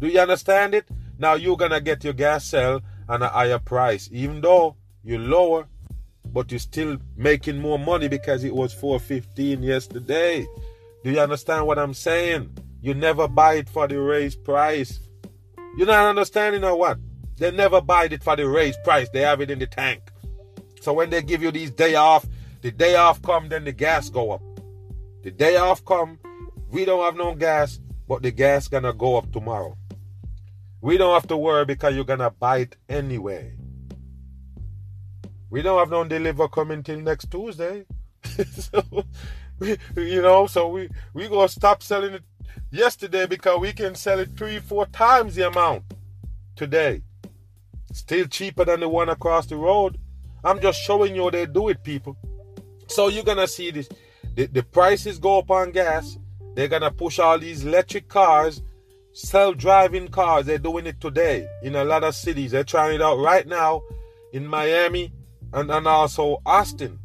Do you understand it? Now you're gonna get your gas sale at a higher price, even though you're lower, but you're still making more money because it was 415 yesterday. Do you understand what I'm saying? You never buy it for the raised price. You're not understanding or what? They never buy it for the raised price. They have it in the tank. So when they give you these day off, the day off come, then the gas go up. The day off come, we don't have no gas, but the gas gonna go up tomorrow. We don't have to worry because you're gonna buy it anyway. We don't have no deliver coming till next Tuesday. (laughs) so, we, you know, so we we gonna stop selling it yesterday because we can sell it three, four times the amount today. Still cheaper than the one across the road. I'm just showing you how they do it, people. So you're gonna see this. The, the prices go up on gas. They're gonna push all these electric cars self-driving cars. They're doing it today in a lot of cities. They're trying it out right now in miami and, and also austin.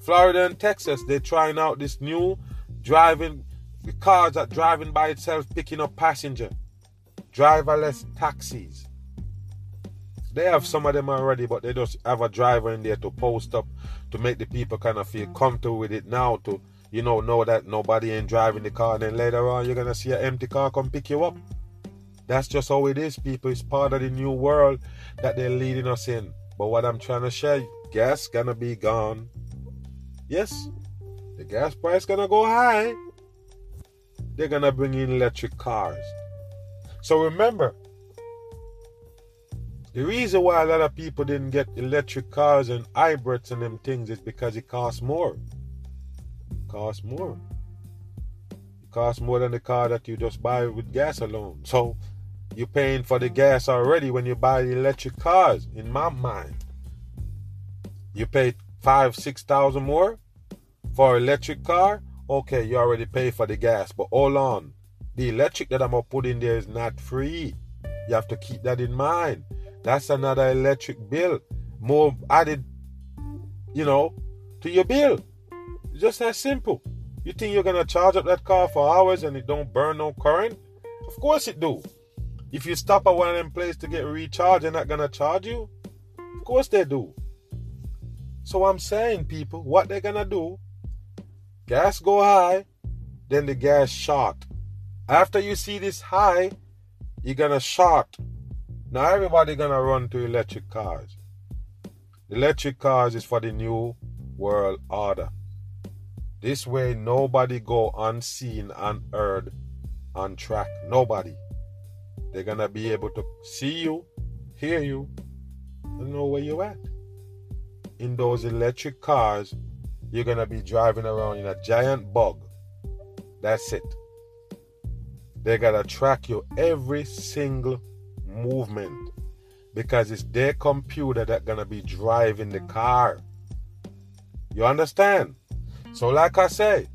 Florida and texas they're trying out this new driving the cars that driving by itself picking up passenger driverless taxis. They have some of them already but they just have a driver in there to post up to make the people kind of feel comfortable with it now to you know know that nobody ain't driving the car, and then later on you're gonna see an empty car come pick you up. That's just how it is, people. It's part of the new world that they're leading us in. But what I'm trying to share, gas gonna be gone. Yes, the gas price gonna go high. They're gonna bring in electric cars. So remember, the reason why a lot of people didn't get electric cars and hybrids and them things is because it costs more costs more. It costs more than the car that you just buy with gas alone. So you're paying for the gas already when you buy the electric cars, in my mind. You pay five, six thousand more for electric car. Okay, you already pay for the gas, but hold on. The electric that I'm gonna put in there is not free. You have to keep that in mind. That's another electric bill. More added, you know, to your bill. Just that simple. You think you're gonna charge up that car for hours and it don't burn no current? Of course it do. If you stop at one of them places to get recharged, they're not gonna charge you. Of course they do. So I'm saying, people, what they're gonna do? Gas go high, then the gas short. After you see this high, you're gonna short. Now everybody gonna run to electric cars. Electric cars is for the new world order. This way nobody go unseen, unheard, untracked. Nobody. They're gonna be able to see you, hear you, and know where you're at. In those electric cars, you're gonna be driving around in a giant bug. That's it. They gotta track you every single movement because it's their computer that gonna be driving the car. You understand? So, like I say,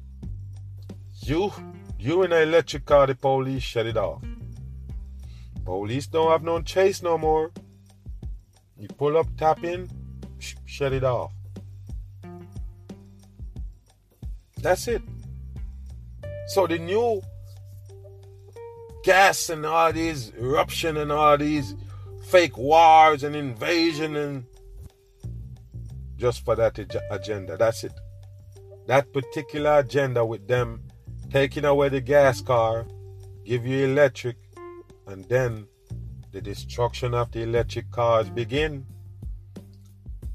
you you in an electric car, the police shut it off. Police don't have no chase no more. You pull up, tap in, shut it off. That's it. So the new gas and all these eruption and all these fake wars and invasion and just for that agenda. That's it. That particular agenda with them taking away the gas car, give you electric, and then the destruction of the electric cars begin,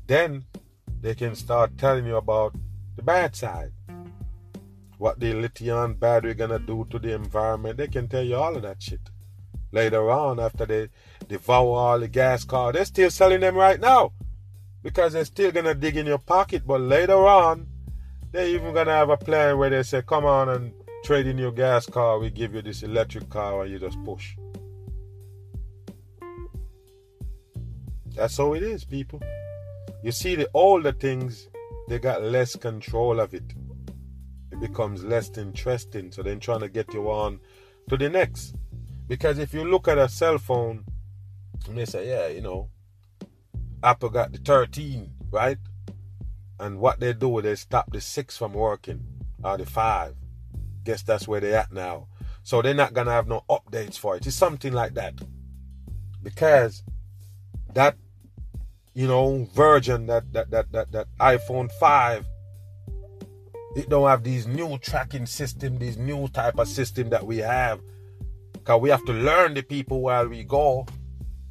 then they can start telling you about the bad side. What the lithium battery gonna do to the environment. They can tell you all of that shit. Later on, after they devour all the gas cars, they're still selling them right now. Because they're still gonna dig in your pocket. But later on, they're even gonna have a plan where they say, come on and trade in your gas car, we give you this electric car and you just push. That's how it is, people. You see, the older things, they got less control of it. It becomes less interesting. So then trying to get you on to the next. Because if you look at a cell phone, and they say, yeah, you know, Apple got the 13, right? And what they do, they stop the 6 from working, or the 5. Guess that's where they're at now. So they're not gonna have no updates for it. It's something like that. Because that you know, version that that that that, that iPhone 5 it don't have these new tracking system, these new type of system that we have. Cause we have to learn the people while we go,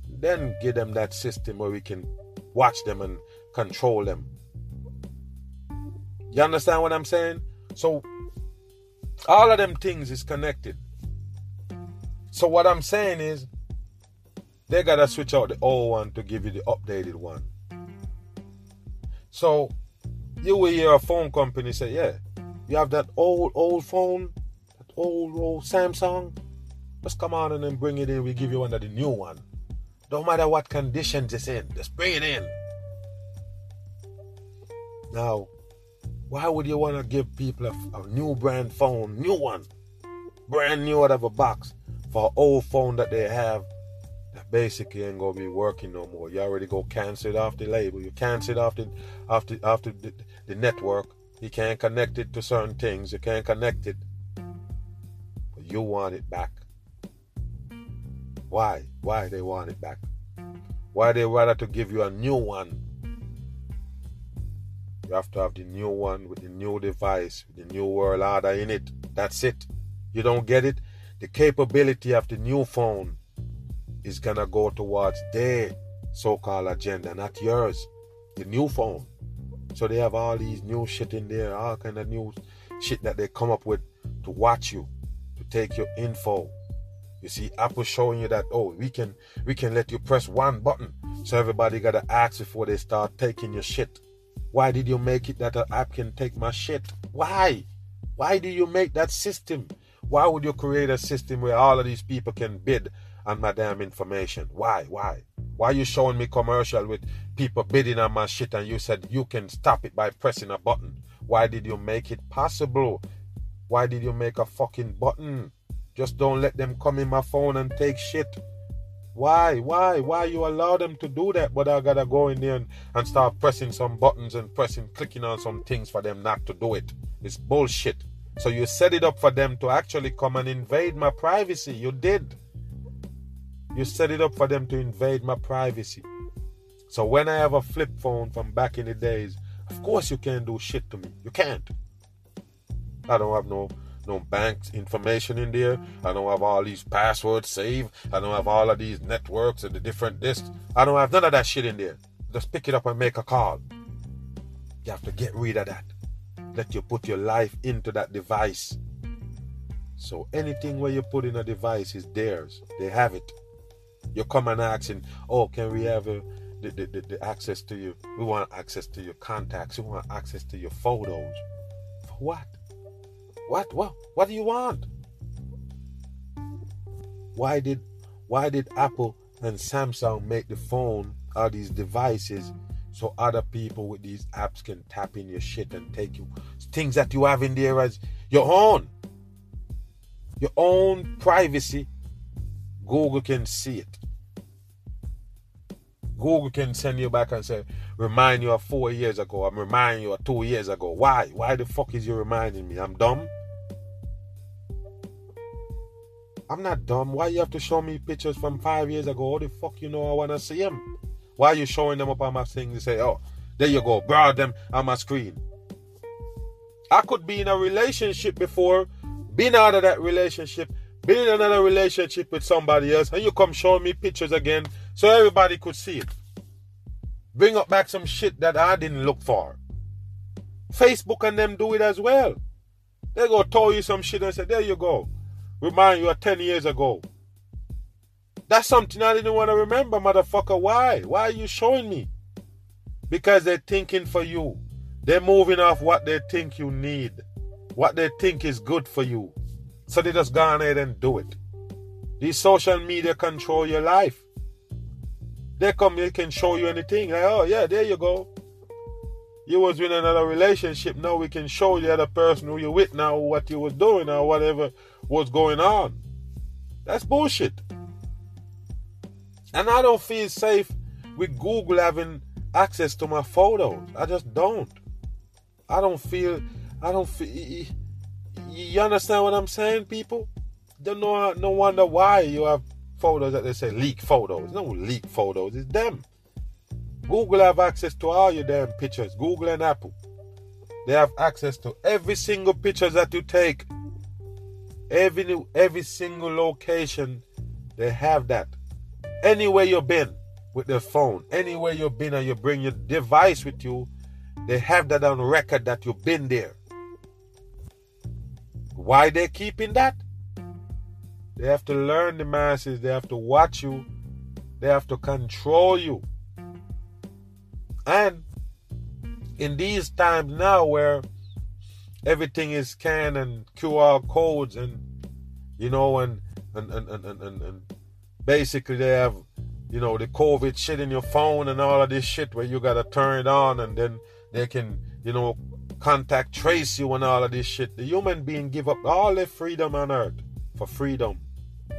then give them that system where we can watch them and control them. You understand what I'm saying? So all of them things is connected. So what I'm saying is they gotta switch out the old one to give you the updated one. So you will hear a phone company say, Yeah, you have that old old phone, that old old Samsung. Just come on and then bring it in. We give you one of the new one. Don't matter what conditions it's in, just bring it in. Now, why would you want to give people a, a, new brand phone, new one, brand new out of a box, for old phone that they have that basically ain't gonna be working no more? You already go cancel it off the label. You cancel it off the, off the, off the, the, the network. You can't connect it to certain things. You can't connect it. But you want it back. Why? Why they want it back? Why they rather to give you a new one you have to have the new one with the new device, the new world order in it. That's it. You don't get it? The capability of the new phone is gonna go towards their so-called agenda, not yours. The new phone. So they have all these new shit in there, all kind of new shit that they come up with to watch you, to take your info. You see, Apple showing you that oh, we can we can let you press one button, so everybody gotta ask before they start taking your shit. Why did you make it that an app can take my shit? Why? Why do you make that system? Why would you create a system where all of these people can bid on my damn information? Why? Why? Why are you showing me commercial with people bidding on my shit and you said you can stop it by pressing a button? Why did you make it possible? Why did you make a fucking button? Just don't let them come in my phone and take shit. Why? Why? Why you allow them to do that? But I gotta go in there and, and start pressing some buttons and pressing, clicking on some things for them not to do it. It's bullshit. So you set it up for them to actually come and invade my privacy. You did. You set it up for them to invade my privacy. So when I have a flip phone from back in the days, of course you can't do shit to me. You can't. I don't have no no bank information in there. I don't have all these passwords saved. I don't have all of these networks and the different disks. I don't have none of that shit in there. Just pick it up and make a call. You have to get rid of that. Let you put your life into that device. So anything where you put in a device is theirs. They have it. You come and asking, oh, can we have a, the, the, the, the access to you? We want access to your contacts. We want access to your photos. For what? What? What? What do you want? Why did why did Apple and Samsung make the phone or these devices so other people with these apps can tap in your shit and take you things that you have in there as your own. Your own privacy. Google can see it. Google can send you back and say, remind you of four years ago. I'm reminding you of two years ago. Why? Why the fuck is you reminding me? I'm dumb. I'm not dumb. Why you have to show me pictures from five years ago? How the fuck you know I wanna see them? Why are you showing them up on my thing to say, oh, there you go, broad them on my screen? I could be in a relationship before, been out of that relationship, been in another relationship with somebody else, and you come showing me pictures again so everybody could see it. Bring up back some shit that I didn't look for. Facebook and them do it as well. They go tell you some shit and say, there you go. Remind you of 10 years ago. That's something I didn't want to remember, motherfucker. Why? Why are you showing me? Because they're thinking for you. They're moving off what they think you need, what they think is good for you. So they just go ahead and do it. These social media control your life. They come, they can show you anything. Like, oh yeah, there you go. You was in another relationship. Now we can show the other person who you're with now what you was doing or whatever was going on. That's bullshit. And I don't feel safe with Google having access to my photos. I just don't. I don't feel. I don't feel. You understand what I'm saying, people? Don't know. No wonder why you have photos that they say leak photos. No leak photos. It's them. Google have access to all your damn pictures. Google and Apple. They have access to every single picture that you take. Every every single location, they have that. Anywhere you've been with their phone, anywhere you've been and you bring your device with you, they have that on record that you've been there. Why they keeping that? They have to learn the masses. They have to watch you. They have to control you. And in these times now where everything is scanned and QR codes and you know and and, and, and, and, and basically they have you know the COVID shit in your phone and all of this shit where you gotta turn it on and then they can you know contact trace you and all of this shit. The human being give up all their freedom on earth for freedom.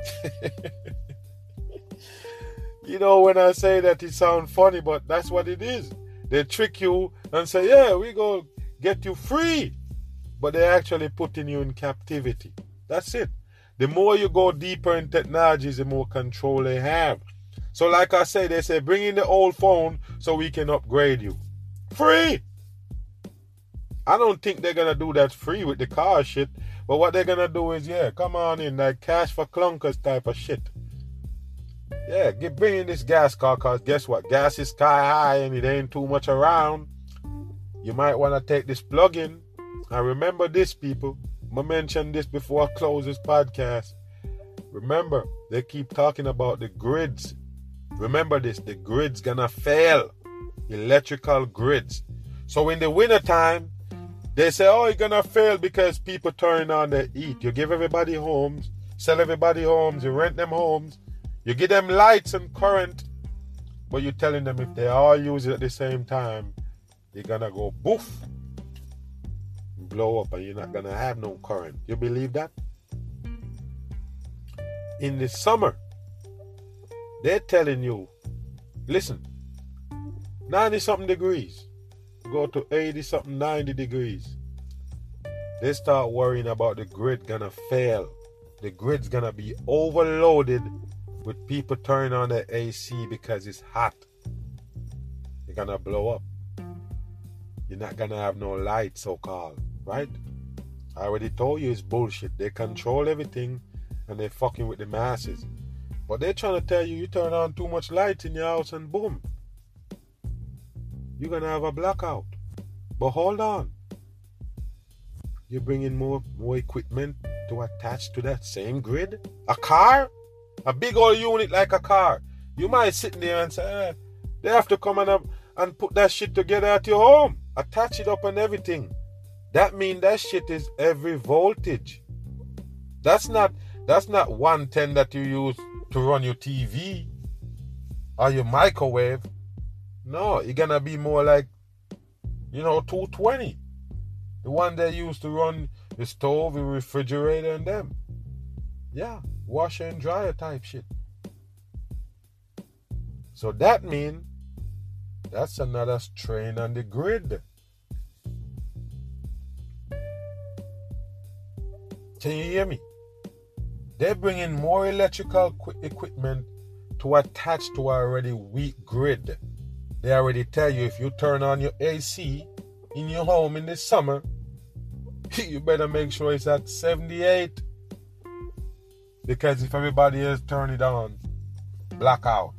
(laughs) you know, when I say that, it sounds funny, but that's what it is. They trick you and say, yeah, we go get you free. But they're actually putting you in captivity. That's it. The more you go deeper in technologies, the more control they have. So, like I say, they say, bring in the old phone so we can upgrade you. Free! I don't think they're gonna do that free with the car shit. But what they're gonna do is, yeah, come on in, like cash for clunkers type of shit. Yeah, get bring in this gas car, cause guess what? Gas is sky high and it ain't too much around. You might wanna take this plug in. And remember this, people. I mentioned this before I close this podcast. Remember, they keep talking about the grids. Remember this, the grids gonna fail. Electrical grids. So in the wintertime, they say, oh, you're gonna fail because people turn on the heat. You give everybody homes, sell everybody homes, you rent them homes, you give them lights and current, But you're telling them if they all use it at the same time, they're gonna go boof, blow up, and you're not gonna have no current. You believe that? In the summer, they're telling you, listen, 90 something degrees, go to 80 something, 90 degrees. They start worrying about the grid gonna fail. The grid's gonna be overloaded with people turning on the AC because it's hot. You're gonna blow up. You're not gonna have no light, so called, right? I already told you it's bullshit. They control everything and they're fucking with the masses. But they're trying to tell you you turn on too much light in your house and boom. You're gonna have a blackout. But hold on. You're bringing more more equipment to attach to that same grid? A car? A big old unit like a car. You might sit there and say, eh, they have to come and, and put that shit together at your home. Attach it up and everything. That means that shit is every voltage. That's not that's not 110 that you use to run your TV or your microwave. No, it's gonna be more like you know 220. The one they used to run the stove, the refrigerator, and them. Yeah, washer and dryer type shit. So that means that's another strain on the grid. Can you hear me? They're bringing more electrical equipment to attach to our already weak grid. They already tell you if you turn on your AC in your home in the summer, (laughs) you better make sure it's at 78. Because if everybody else turn it on, blackout.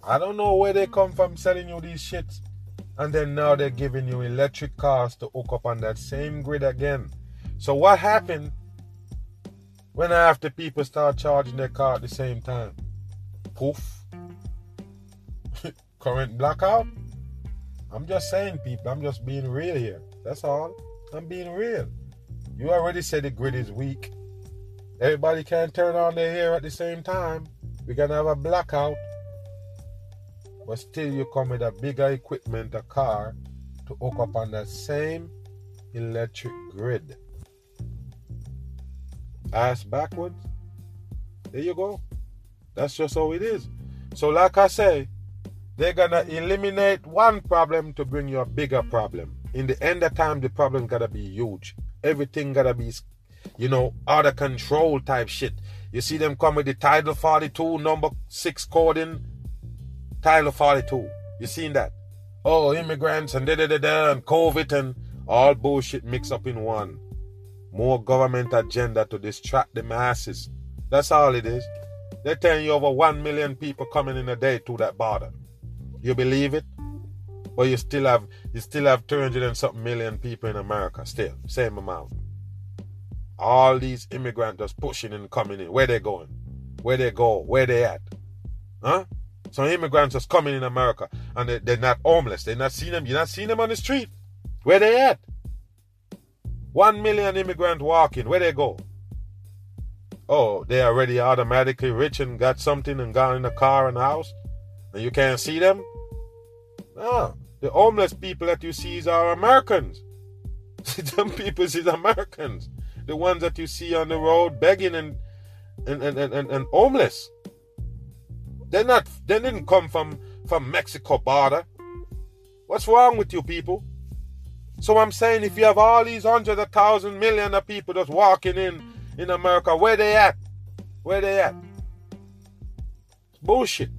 I don't know where they come from selling you these shits. And then now they're giving you electric cars to hook up on that same grid again. So what happened when after people start charging their car at the same time? Poof. Current blackout? I'm just saying, people, I'm just being real here. That's all. I'm being real. You already said the grid is weak. Everybody can't turn on their hair at the same time. We're gonna have a blackout. But still you come with a bigger equipment, a car, to hook up on that same electric grid. Ass backwards. There you go. That's just how it is. So like I say, they're gonna eliminate one problem to bring you a bigger problem. In the end of time, the problem gotta be huge. Everything gotta be, you know, out of control type shit. You see them come with the Title 42 number six coding. Title 42. You seen that? Oh, immigrants and da da da da and COVID and all bullshit mixed up in one. More government agenda to distract the masses. That's all it is. They're telling you over one million people coming in a day to that border. You believe it? But you still have you still have 200 and something million people in America still. Same amount. All these immigrants just pushing and coming in. Where they going? Where they go? Where they at? Huh? Some immigrants just coming in America and they, they're not homeless. They're not seeing them. You're not seeing them on the street. Where they at? One million immigrants walking. Where they go? Oh, they already automatically rich and got something and got in a car and a house? and you can't see them? No. The homeless people that you see are Americans. (laughs) Some people is Americans. The ones that you see on the road begging and and, and, and, and, homeless. They're not they didn't come from, from Mexico border. What's wrong with you people? So I'm saying if you have all these hundreds of thousand million of people just walking in in America, where they at? Where they at? Bullshit.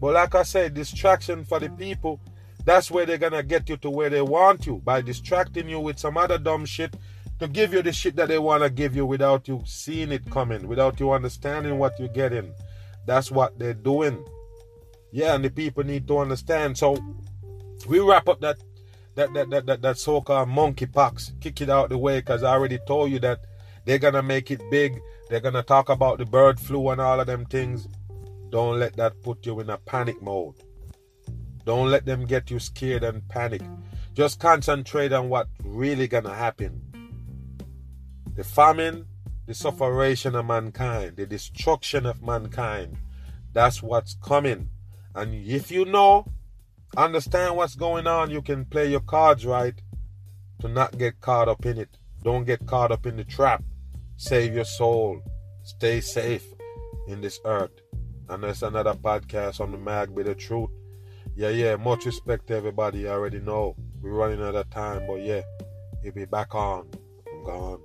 But like I said, distraction for the people, that's where they're gonna get you to where they want you by distracting you with some other dumb shit to give you the shit that they wanna give you without you seeing it coming, without you understanding what you're getting. That's what they're doing. Yeah, and the people need to understand. So we wrap up that that that that that, that so-called monkeypox, kick it out the way, because I already told you that they're gonna make it big. They're gonna talk about the bird flu and all of them things. Don't let that put you in a panic mode. Don't let them get you scared and panic. Just concentrate on what really gonna happen. The famine, the sufferation of mankind, the destruction of mankind. That's what's coming. And if you know, understand what's going on, you can play your cards right to not get caught up in it. Don't get caught up in the trap. Save your soul. Stay safe in this earth. And that's another podcast on the Mag Bitter Truth yeah, yeah. Much respect to everybody. I already know we're running out of time, but yeah, he'll be back on. I'm gone.